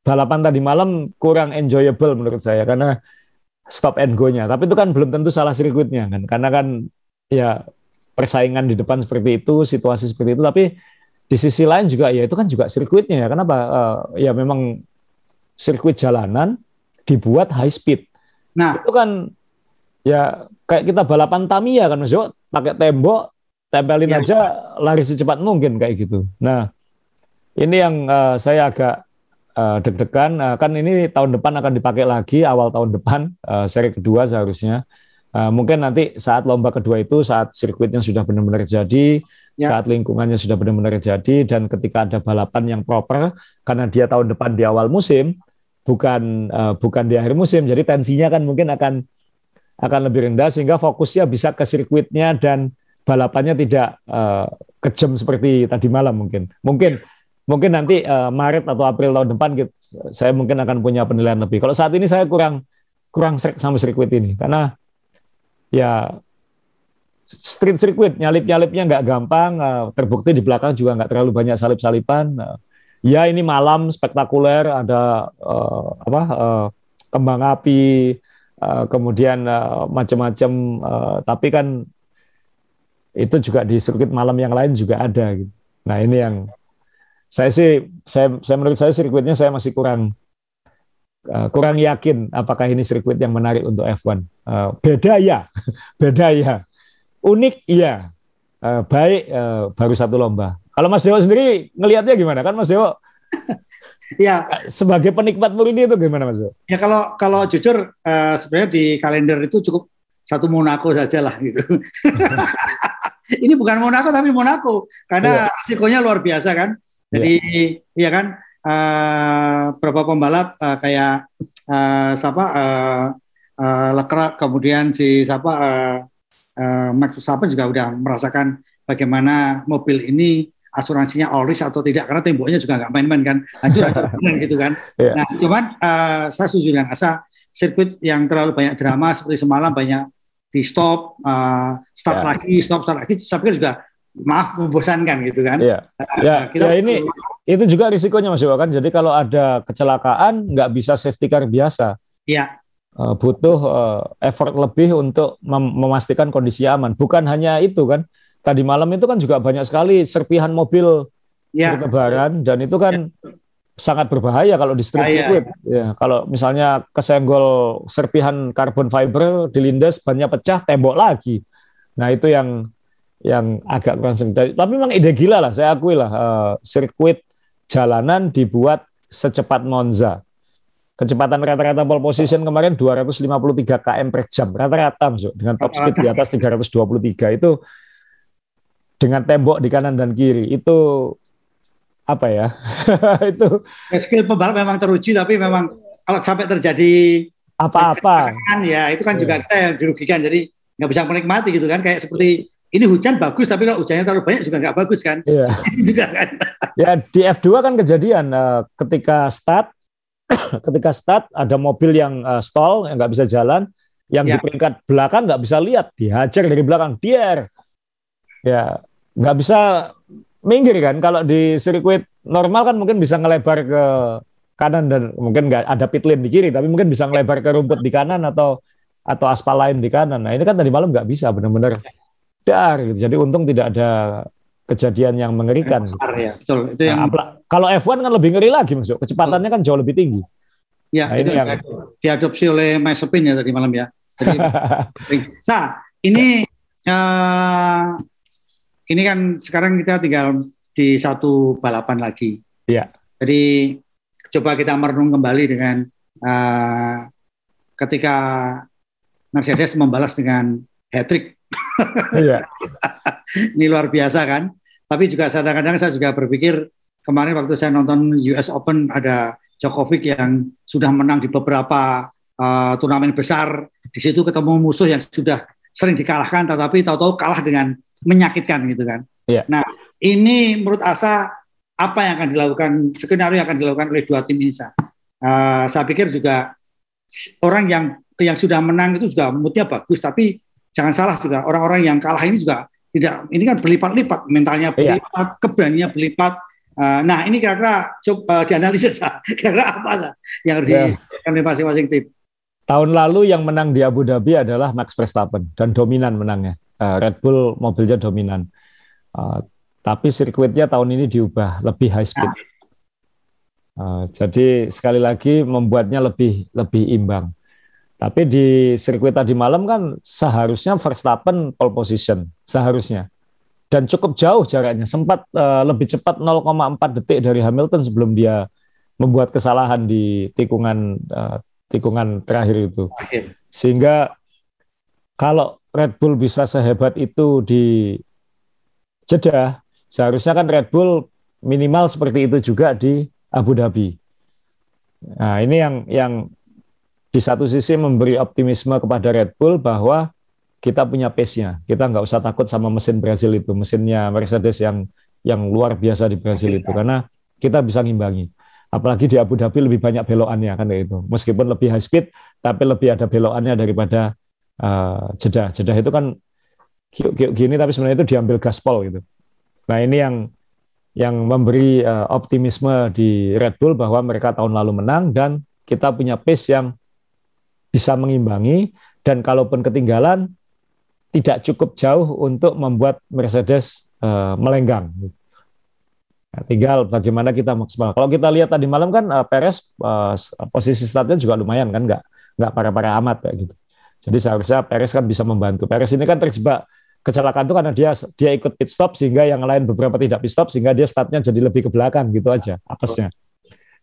balapan tadi malam kurang enjoyable menurut saya karena stop and go-nya. Tapi itu kan belum tentu salah sirkuitnya kan. Karena kan ya persaingan di depan seperti itu, situasi seperti itu. Tapi di sisi lain juga ya itu kan juga sirkuitnya ya. Kenapa? Uh, ya memang sirkuit jalanan dibuat high speed. Nah, itu kan ya kayak kita balapan Tamiya kan Mas pakai tembok, tempelin ya. aja lari secepat mungkin kayak gitu. Nah, ini yang uh, saya agak uh, deg-degan uh, kan ini tahun depan akan dipakai lagi awal tahun depan uh, seri kedua seharusnya uh, mungkin nanti saat lomba kedua itu saat sirkuitnya sudah benar-benar jadi ya. saat lingkungannya sudah benar-benar jadi dan ketika ada balapan yang proper karena dia tahun depan di awal musim bukan uh, bukan di akhir musim jadi tensinya kan mungkin akan akan lebih rendah sehingga fokusnya bisa ke sirkuitnya dan balapannya tidak uh, kejam seperti tadi malam mungkin. Mungkin mungkin nanti uh, Maret atau April tahun depan kita, saya mungkin akan punya penilaian lebih. Kalau saat ini saya kurang kurang sek sama sirkuit ini. Karena ya street circuit nyalip nyalipnya nggak gampang uh, terbukti di belakang juga nggak terlalu banyak salip salipan uh, ya ini malam spektakuler ada uh, apa uh, kembang api uh, kemudian uh, macam-macam uh, tapi kan itu juga di sirkuit malam yang lain juga ada gitu. nah ini yang saya sih saya saya menurut saya sirkuitnya saya masih kurang uh, kurang yakin apakah ini sirkuit yang menarik untuk F1. Uh, eh, beda ya, *laughs* beda ya, unik iya, uh, baik uh, baru satu lomba. Kalau Mas Dewo sendiri ngelihatnya gimana kan Mas Dewo? *laughs* ya sebagai penikmat murni itu gimana Mas Dewo? Ya kalau kalau jujur uh, sebenarnya di kalender itu cukup satu Monaco saja lah gitu. *laughs* ini bukan Monaco tapi Monaco karena yeah. risikonya luar biasa kan jadi yeah. ya kan uh, beberapa pembalap uh, kayak uh, siapa uh, uh, Leclerc kemudian si siapa uh, uh, Max Verstappen juga udah merasakan bagaimana mobil ini asuransinya all risk atau tidak karena temboknya juga nggak main-main kan hancur hancur *laughs* gitu kan. Yeah. Nah cuman uh, saya setuju dengan Asa sirkuit yang terlalu banyak drama seperti semalam banyak di stop uh, start yeah. lagi stop start lagi saya pikir juga maaf membosankan gitu kan. Iya. Ya, kita ya ini itu juga risikonya Mas Iwa kan. Jadi kalau ada kecelakaan nggak bisa safety car biasa. Iya. Uh, butuh uh, effort lebih untuk mem memastikan kondisi aman. Bukan hanya itu kan. Tadi malam itu kan juga banyak sekali serpihan mobil ya. bertebaran dan itu kan ya. Sangat berbahaya kalau di street circuit. Ya, kalau misalnya kesenggol serpihan carbon fiber dilindas bannya pecah tembok lagi. Nah, itu yang yang agak kurang sengit. Tapi memang ide gila lah, saya akui lah. Uh, sirkuit jalanan dibuat secepat Monza. Kecepatan rata-rata pole position kemarin 253 km per jam rata-rata masuk dengan top speed di atas 323 itu dengan tembok di kanan dan kiri itu apa ya *laughs* itu ya, skill pembalap memang teruji tapi memang kalau sampai terjadi apa-apa ya itu kan juga iya. kita yang dirugikan jadi nggak bisa menikmati gitu kan kayak seperti ini hujan bagus tapi kalau hujannya terlalu banyak juga nggak bagus kan iya. *laughs* juga kan ya di F2 kan kejadian uh, ketika start *coughs* ketika start ada mobil yang uh, stall yang nggak bisa jalan yang ya. di peringkat belakang nggak bisa lihat dihajar dari belakang dier ya nggak bisa minggir kan kalau di sirkuit normal kan mungkin bisa ngelebar ke kanan dan mungkin nggak ada pit lane di kiri tapi mungkin bisa ngelebar ke rumput di kanan atau atau aspal lain di kanan nah ini kan tadi malam nggak bisa benar-benar dar gitu. Jadi untung tidak ada kejadian yang mengerikan. Besar, ya, betul. Itu yang nah, kalau F1 kan lebih ngeri lagi masuk. Kecepatannya kan jauh lebih tinggi. Ya, nah, itu yang diadopsi oleh Mazepin ya tadi malam ya. Jadi, *laughs* nah, ini uh, ini kan sekarang kita tinggal di satu balapan lagi. Iya. Jadi coba kita merenung kembali dengan uh, ketika Mercedes membalas dengan hat trick. Iya. *laughs* ini luar biasa kan. Tapi juga kadang-kadang saya juga berpikir kemarin waktu saya nonton US Open ada Djokovic yang sudah menang di beberapa uh, turnamen besar. Di situ ketemu musuh yang sudah sering dikalahkan, tetapi tahu-tahu kalah dengan menyakitkan gitu kan. Iya. Nah, ini menurut Asa apa yang akan dilakukan skenario yang akan dilakukan oleh dua tim ini? Uh, saya pikir juga orang yang yang sudah menang itu juga moodnya bagus, tapi jangan salah juga orang-orang yang kalah ini juga tidak ini kan berlipat-lipat mentalnya iya. berlipat, iya. keberaniannya berlipat, Uh, nah ini kira-kira coba uh, dianalisis *laughs* kira-kira apa yang harus yeah. di masing-masing tim. Tahun lalu yang menang di Abu Dhabi adalah Max Verstappen dan dominan menangnya. Uh, Red Bull mobilnya dominan. Uh, tapi sirkuitnya tahun ini diubah lebih high speed. Uh, jadi sekali lagi membuatnya lebih lebih imbang. Tapi di sirkuit tadi malam kan seharusnya Verstappen pole position seharusnya dan cukup jauh jaraknya sempat uh, lebih cepat 0,4 detik dari Hamilton sebelum dia membuat kesalahan di tikungan uh, tikungan terakhir itu sehingga kalau Red Bull bisa sehebat itu di Jeddah seharusnya kan Red Bull minimal seperti itu juga di Abu Dhabi nah ini yang yang di satu sisi memberi optimisme kepada Red Bull bahwa kita punya pace-nya. Kita nggak usah takut sama mesin Brazil itu, mesinnya Mercedes yang yang luar biasa di Brazil itu karena kita bisa ngimbangi. Apalagi di Abu Dhabi lebih banyak belokannya kan itu. Meskipun lebih high speed, tapi lebih ada belokannya daripada uh, Jeddah. Jeddah itu kan gini tapi sebenarnya itu diambil gaspol gitu. Nah ini yang yang memberi uh, optimisme di Red Bull bahwa mereka tahun lalu menang dan kita punya pace yang bisa mengimbangi dan kalaupun ketinggalan tidak cukup jauh untuk membuat Mercedes uh, melenggang. Nah, tinggal bagaimana kita maksimal. Kalau kita lihat tadi malam kan uh, Perez uh, posisi startnya juga lumayan kan, nggak nggak parah-parah amat kayak gitu. Jadi seharusnya Perez kan bisa membantu. Perez ini kan terjebak kecelakaan itu karena dia dia ikut pit stop sehingga yang lain beberapa tidak pit stop sehingga dia startnya jadi lebih ke belakang gitu aja apesnya.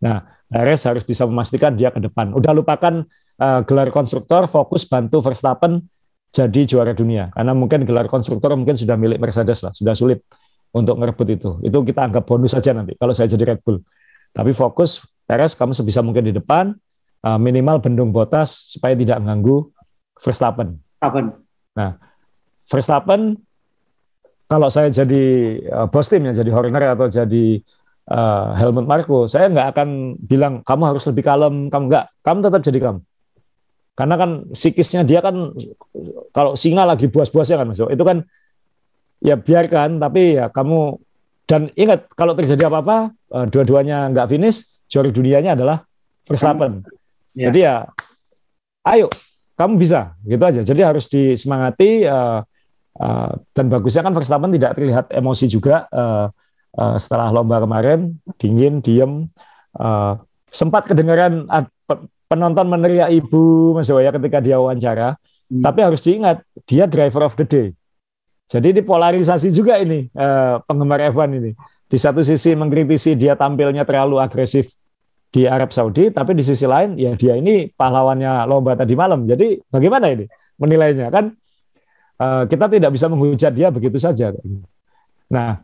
Nah, Perez harus bisa memastikan dia ke depan. Udah lupakan uh, gelar konstruktor, fokus bantu Verstappen jadi juara dunia karena mungkin gelar konstruktor mungkin sudah milik Mercedes lah sudah sulit untuk ngerebut itu itu kita anggap bonus saja nanti kalau saya jadi Red Bull tapi fokus Perez kamu sebisa mungkin di depan uh, minimal bendung botas supaya tidak mengganggu Verstappen. Verstappen. Nah Verstappen kalau saya jadi uh, bos tim ya jadi Horner atau jadi uh, Helmut Marko saya nggak akan bilang kamu harus lebih kalem kamu nggak kamu tetap jadi kamu karena kan psikisnya dia kan kalau singa lagi buas-buasnya kan Mas, itu kan ya biarkan tapi ya kamu dan ingat kalau terjadi apa-apa eh, dua-duanya nggak finish juara dunianya adalah Verstappen. Ya. Jadi ya ayo kamu bisa gitu aja. Jadi harus disemangati uh, uh, dan bagusnya kan Verstappen tidak terlihat emosi juga uh, uh, setelah lomba kemarin dingin diem uh, sempat kedengaran penonton meneriak ibu Mas ya ketika dia wawancara. Hmm. Tapi harus diingat dia driver of the day. Jadi ini polarisasi juga ini uh, penggemar F1 ini. Di satu sisi mengkritisi dia tampilnya terlalu agresif di Arab Saudi, tapi di sisi lain ya dia ini pahlawannya lomba tadi malam. Jadi bagaimana ini menilainya kan? Uh, kita tidak bisa menghujat dia begitu saja. Nah,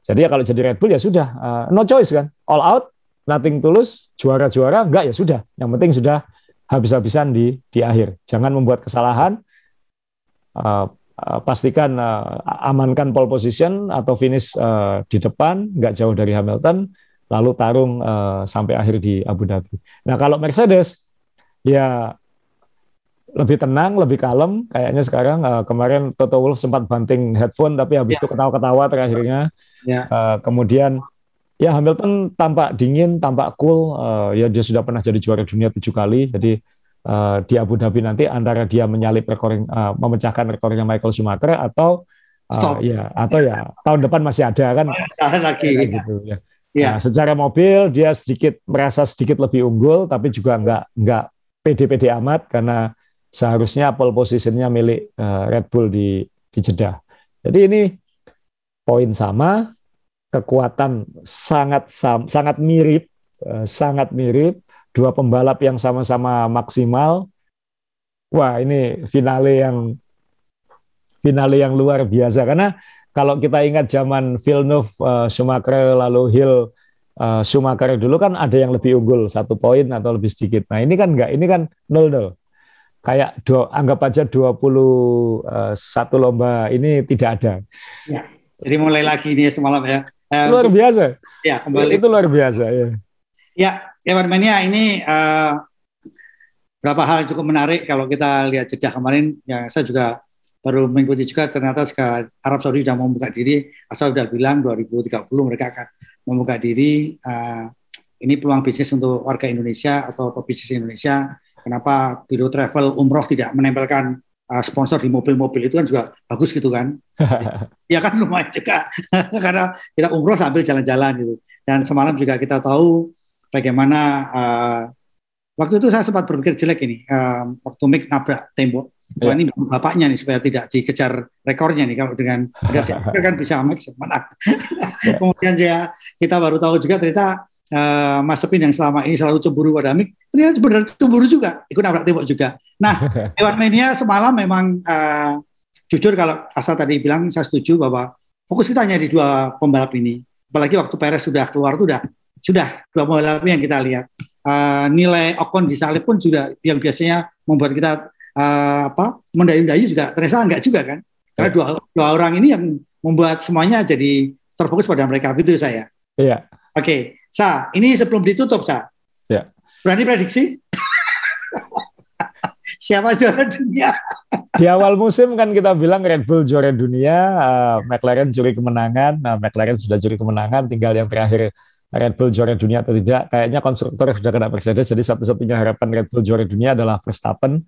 jadi ya kalau jadi Red Bull ya sudah uh, no choice kan, all out nothing tulus, juara-juara, enggak ya sudah. Yang penting sudah habis-habisan di di akhir. Jangan membuat kesalahan. Uh, pastikan uh, amankan pole position atau finish uh, di depan, enggak jauh dari Hamilton, lalu tarung uh, sampai akhir di Abu Dhabi. Nah kalau Mercedes ya lebih tenang, lebih kalem. Kayaknya sekarang uh, kemarin Toto Wolff sempat banting headphone, tapi habis ya. itu ketawa-ketawa terakhirnya. Ya. Uh, kemudian Ya Hamilton tampak dingin, tampak cool. Uh, ya dia sudah pernah jadi juara dunia tujuh kali. Jadi uh, di Abu Dhabi nanti antara dia menyalip rekor, uh, memecahkan rekornya Michael Schumacher atau uh, ya atau ya tahun depan masih ada kan? lagi gitu ya. Ya. Nah, secara mobil dia sedikit merasa sedikit lebih unggul, tapi juga nggak nggak pede-pede amat karena seharusnya pole positionnya milik uh, Red Bull di di Jeddah. Jadi ini poin sama, kekuatan sangat sangat mirip, uh, sangat mirip, dua pembalap yang sama-sama maksimal. Wah, ini finale yang finale yang luar biasa karena kalau kita ingat zaman Villeneuve, uh, Schumacher lalu Hill uh, Schumacher dulu kan ada yang lebih unggul satu poin atau lebih sedikit. Nah ini kan enggak, ini kan nol nol. Kayak do, anggap aja 21 uh, satu lomba ini tidak ada. Ya, jadi mulai lagi ini semalam ya. Uh, luar biasa. Ya kembali. Itu luar biasa ya. Ya, Evan Mania ini uh, berapa hal cukup menarik kalau kita lihat jeda kemarin. Ya saya juga baru mengikuti juga ternyata sekarang Arab Saudi sudah membuka diri asal sudah bilang 2030 mereka akan membuka diri uh, ini peluang bisnis untuk warga Indonesia atau pebisnis Indonesia. Kenapa Biro Travel Umroh tidak menempelkan uh, sponsor di mobil-mobil itu kan juga bagus gitu kan? *laughs* ya kan lumayan juga *laughs* karena kita umroh sambil jalan-jalan gitu. Dan semalam juga kita tahu bagaimana uh, waktu itu saya sempat berpikir jelek ini uh, waktu Mick nabrak tembok Wah, ini bapaknya nih supaya tidak dikejar rekornya nih kalau dengan ada *laughs* kan bisa make mana. Ya. Kemudian ya kita baru tahu juga ternyata uh, Mas Sepin yang selama ini selalu cemburu pada Mik, ternyata sebenarnya cemburu juga, ikut nabrak tembok juga. Nah, *laughs* Ewan Mania semalam memang uh, jujur kalau asal tadi bilang saya setuju bahwa fokus kita hanya di dua pembalap ini. Apalagi waktu Perez sudah keluar itu sudah sudah dua pembalap yang kita lihat. Uh, nilai Ocon di salib pun sudah yang biasanya membuat kita uh, apa mendayu-dayu juga. Ternyata enggak juga kan? Karena ya. dua, dua orang ini yang membuat semuanya jadi terfokus pada mereka. Itu saya iya. Oke. Okay. sa ini sebelum ditutup sa. Ya berani prediksi? *laughs* Siapa juara dunia? Di awal musim kan kita bilang Red Bull juara dunia, uh, McLaren curi kemenangan, nah McLaren sudah curi kemenangan, tinggal yang terakhir Red Bull juara dunia atau tidak. Kayaknya konstruktor sudah kena Mercedes, jadi satu-satunya harapan Red Bull juara dunia adalah Verstappen.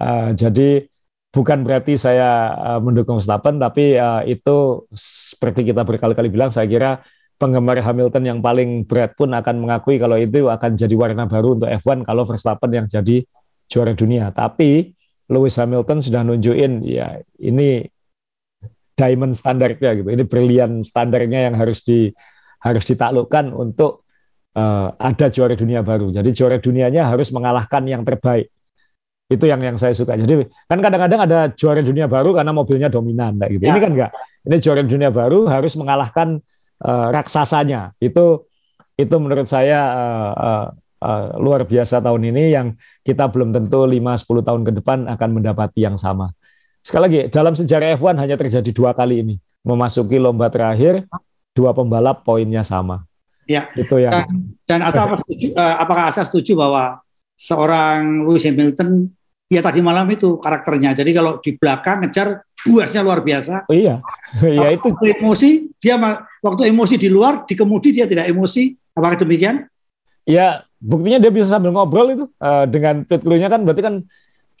Uh, jadi bukan berarti saya uh, mendukung Verstappen, tapi uh, itu seperti kita berkali-kali bilang, saya kira penggemar Hamilton yang paling berat pun akan mengakui kalau itu akan jadi warna baru untuk F1 kalau Verstappen yang jadi juara dunia. Tapi Lewis Hamilton sudah nunjukin ya ini diamond standarnya gitu. Ini brilian standarnya yang harus di harus ditaklukkan untuk uh, ada juara dunia baru. Jadi juara dunianya harus mengalahkan yang terbaik. Itu yang yang saya suka. Jadi kan kadang-kadang ada juara dunia baru karena mobilnya dominan kayak gitu. Ya. Ini kan enggak. Ini juara dunia baru harus mengalahkan uh, raksasanya. Itu itu menurut saya uh, uh, uh, luar biasa tahun ini yang kita belum tentu 5 10 tahun ke depan akan mendapati yang sama. Sekali lagi, dalam sejarah F1 hanya terjadi dua kali ini. Memasuki lomba terakhir, dua pembalap poinnya sama. Ya. Itu yang dan, dan asal *laughs* setuju, apakah asal setuju bahwa seorang Lewis Hamilton ya tadi malam itu karakternya. Jadi kalau di belakang ngejar buasnya luar biasa. Oh iya. *laughs* ya itu waktu emosi dia waktu emosi di luar di kemudi dia tidak emosi. Apakah demikian? Ya, buktinya dia bisa sambil ngobrol itu uh, dengan pit crew-nya kan berarti kan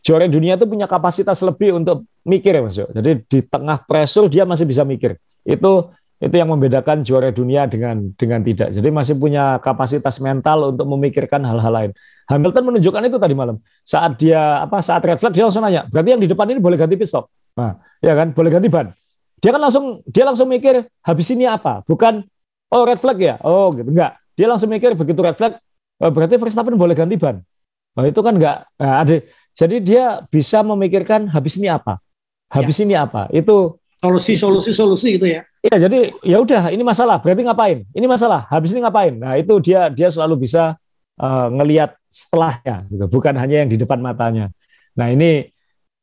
juara dunia itu punya kapasitas lebih untuk mikir ya Mas. Jadi di tengah pressure dia masih bisa mikir. Itu itu yang membedakan juara dunia dengan dengan tidak. Jadi masih punya kapasitas mental untuk memikirkan hal-hal lain. Hamilton menunjukkan itu tadi malam. Saat dia apa saat red flag dia langsung nanya, berarti yang di depan ini boleh ganti pit stop. Nah, ya kan, boleh ganti ban. Dia kan langsung dia langsung mikir habis ini apa? Bukan oh red flag ya. Oh gitu enggak. Dia langsung mikir begitu red flag oh, berarti Verstappen boleh ganti ban. Oh, itu kan enggak nah, ada. Jadi dia bisa memikirkan habis ini apa? Habis ya. ini apa? Itu solusi solusi solusi gitu ya. Iya, jadi ya udah ini masalah, berarti ngapain? Ini masalah, habis ini ngapain? Nah, itu dia dia selalu bisa uh, ngelihat setelahnya gitu, bukan hanya yang di depan matanya. Nah, ini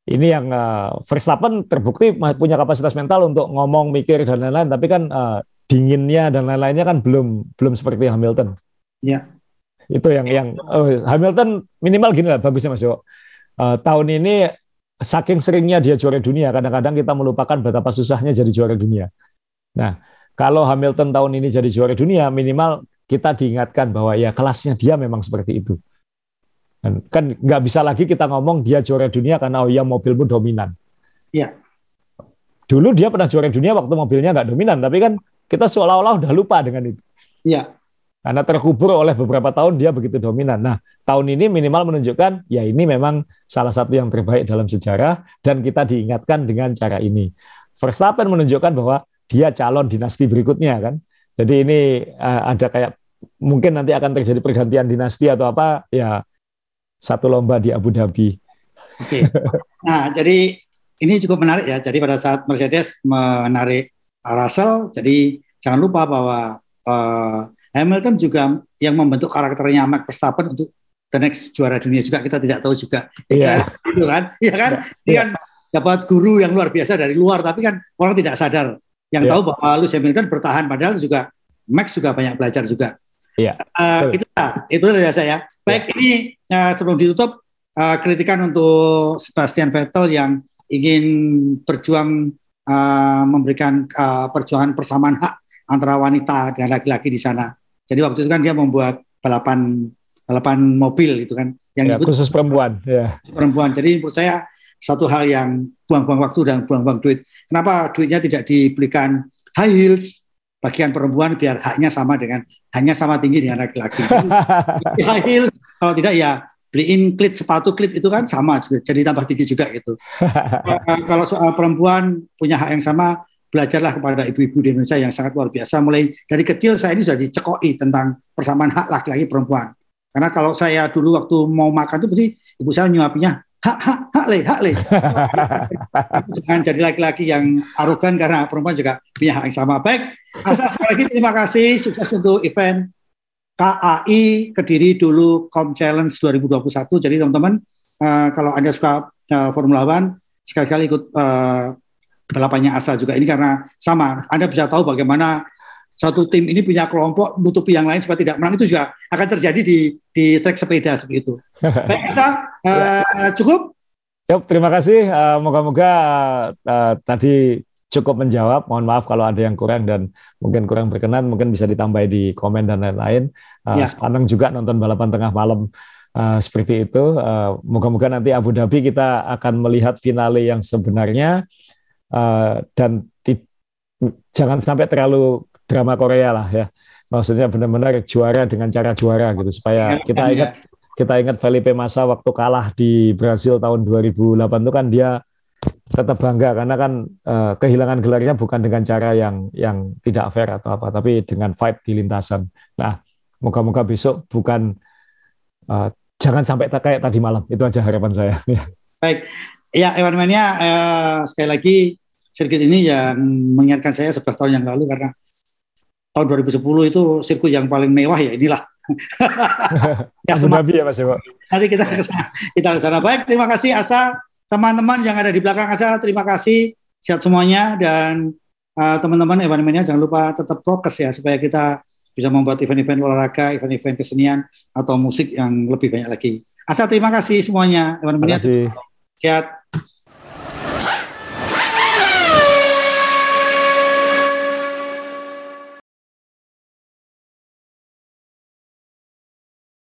ini yang uh, Verstappen terbukti punya kapasitas mental untuk ngomong, mikir dan lain-lain, tapi kan uh, dinginnya dan lain-lainnya kan belum belum seperti Hamilton. Ya. Itu yang yang uh, Hamilton minimal gini lah bagusnya Mas. Uh, tahun ini saking seringnya dia juara dunia, kadang-kadang kita melupakan betapa susahnya jadi juara dunia. Nah, kalau Hamilton tahun ini jadi juara dunia, minimal kita diingatkan bahwa ya kelasnya dia memang seperti itu. Dan kan nggak bisa lagi kita ngomong dia juara dunia karena oh ya mobilmu dominan. Iya. Dulu dia pernah juara dunia waktu mobilnya nggak dominan, tapi kan kita seolah-olah udah lupa dengan itu. Iya. Karena terkubur oleh beberapa tahun dia begitu dominan. Nah, tahun ini minimal menunjukkan ya ini memang salah satu yang terbaik dalam sejarah dan kita diingatkan dengan cara ini. Verstappen menunjukkan bahwa dia calon dinasti berikutnya kan. Jadi ini uh, ada kayak mungkin nanti akan terjadi pergantian dinasti atau apa ya satu lomba di Abu Dhabi. Oke. Nah, jadi ini cukup menarik ya. Jadi pada saat Mercedes menarik Russell, jadi jangan lupa bahwa uh, Hamilton juga yang membentuk karakternya Max Verstappen untuk the next juara dunia juga kita tidak tahu juga. Iya. Yeah. Itu kan, iya kan? Yeah. Dia kan dapat guru yang luar biasa dari luar, tapi kan orang tidak sadar. Yang yeah. tahu bahwa Lewis Hamilton bertahan, padahal juga Max juga banyak belajar juga. Iya. Uh, itu itu saja saya. Baik, yeah. ini uh, sebelum ditutup uh, kritikan untuk Sebastian Vettel yang ingin berjuang uh, memberikan uh, perjuangan persamaan hak antara wanita dan laki-laki di sana. Jadi waktu itu kan dia membuat balapan balapan mobil itu kan yang ya, ikut khusus perempuan ya. Perempuan. Jadi menurut saya satu hal yang buang-buang waktu dan buang-buang duit. Kenapa duitnya tidak dibelikan high heels bagian perempuan biar haknya sama dengan hanya sama tinggi dengan laki-laki. *laughs* high heels kalau tidak ya beliin klit sepatu klit itu kan sama jadi tambah tinggi juga gitu. *laughs* kalau soal perempuan punya hak yang sama belajarlah kepada ibu-ibu di Indonesia yang sangat luar biasa. Mulai dari kecil saya ini sudah dicekoi tentang persamaan hak laki-laki perempuan. Karena kalau saya dulu waktu mau makan itu berarti ibu saya nyuapinya hak hak hak le hak le. Jangan jadi laki-laki yang arogan karena perempuan juga punya hak yang sama. Baik, asal sekali lagi terima kasih sukses untuk event KAI Kediri dulu Com Challenge 2021. Jadi teman-teman uh, kalau anda suka uh, Formula One sekali-kali ikut uh, balapannya Asa juga ini karena sama. Anda bisa tahu bagaimana satu tim ini punya kelompok nutupi yang lain supaya tidak menang itu juga akan terjadi di di trek sepeda seperti itu. *laughs* Baik Asa, uh, cukup? Yuk, terima kasih. Uh, moga-moga uh, tadi cukup menjawab. Mohon maaf kalau ada yang kurang dan mungkin kurang berkenan, mungkin bisa ditambah di komen dan lain-lain. Uh, ya. Sepaneng juga nonton balapan tengah malam uh, seperti itu. Uh, moga-moga nanti Abu Dhabi kita akan melihat finale yang sebenarnya uh, dan jangan sampai terlalu drama Korea lah ya maksudnya benar-benar juara dengan cara juara gitu supaya kita kan, ingat kita ingat Felipe Massa waktu kalah di Brasil tahun 2008 itu kan dia tetap bangga karena kan uh, kehilangan gelarnya bukan dengan cara yang yang tidak fair atau apa tapi dengan fight di lintasan. Nah, moga-moga besok bukan uh, jangan sampai kayak tadi malam. Itu aja harapan saya. *laughs* Baik. Ya, Evan Mania uh, sekali lagi sirkuit ini yang mengingatkan saya 11 tahun yang lalu karena tahun 2010 itu sirkuit yang paling mewah ya inilah. *laughs* ya semua ya Mas Ewa. Nanti kita ke sana. Kita ke sana. Baik, terima kasih Asa, teman-teman yang ada di belakang Asa, terima kasih sehat semuanya dan uh, teman-teman Evan Mania jangan lupa tetap prokes ya supaya kita bisa membuat event-event olahraga, event-event kesenian atau musik yang lebih banyak lagi. Asa terima kasih semuanya. Kasih. Sehat.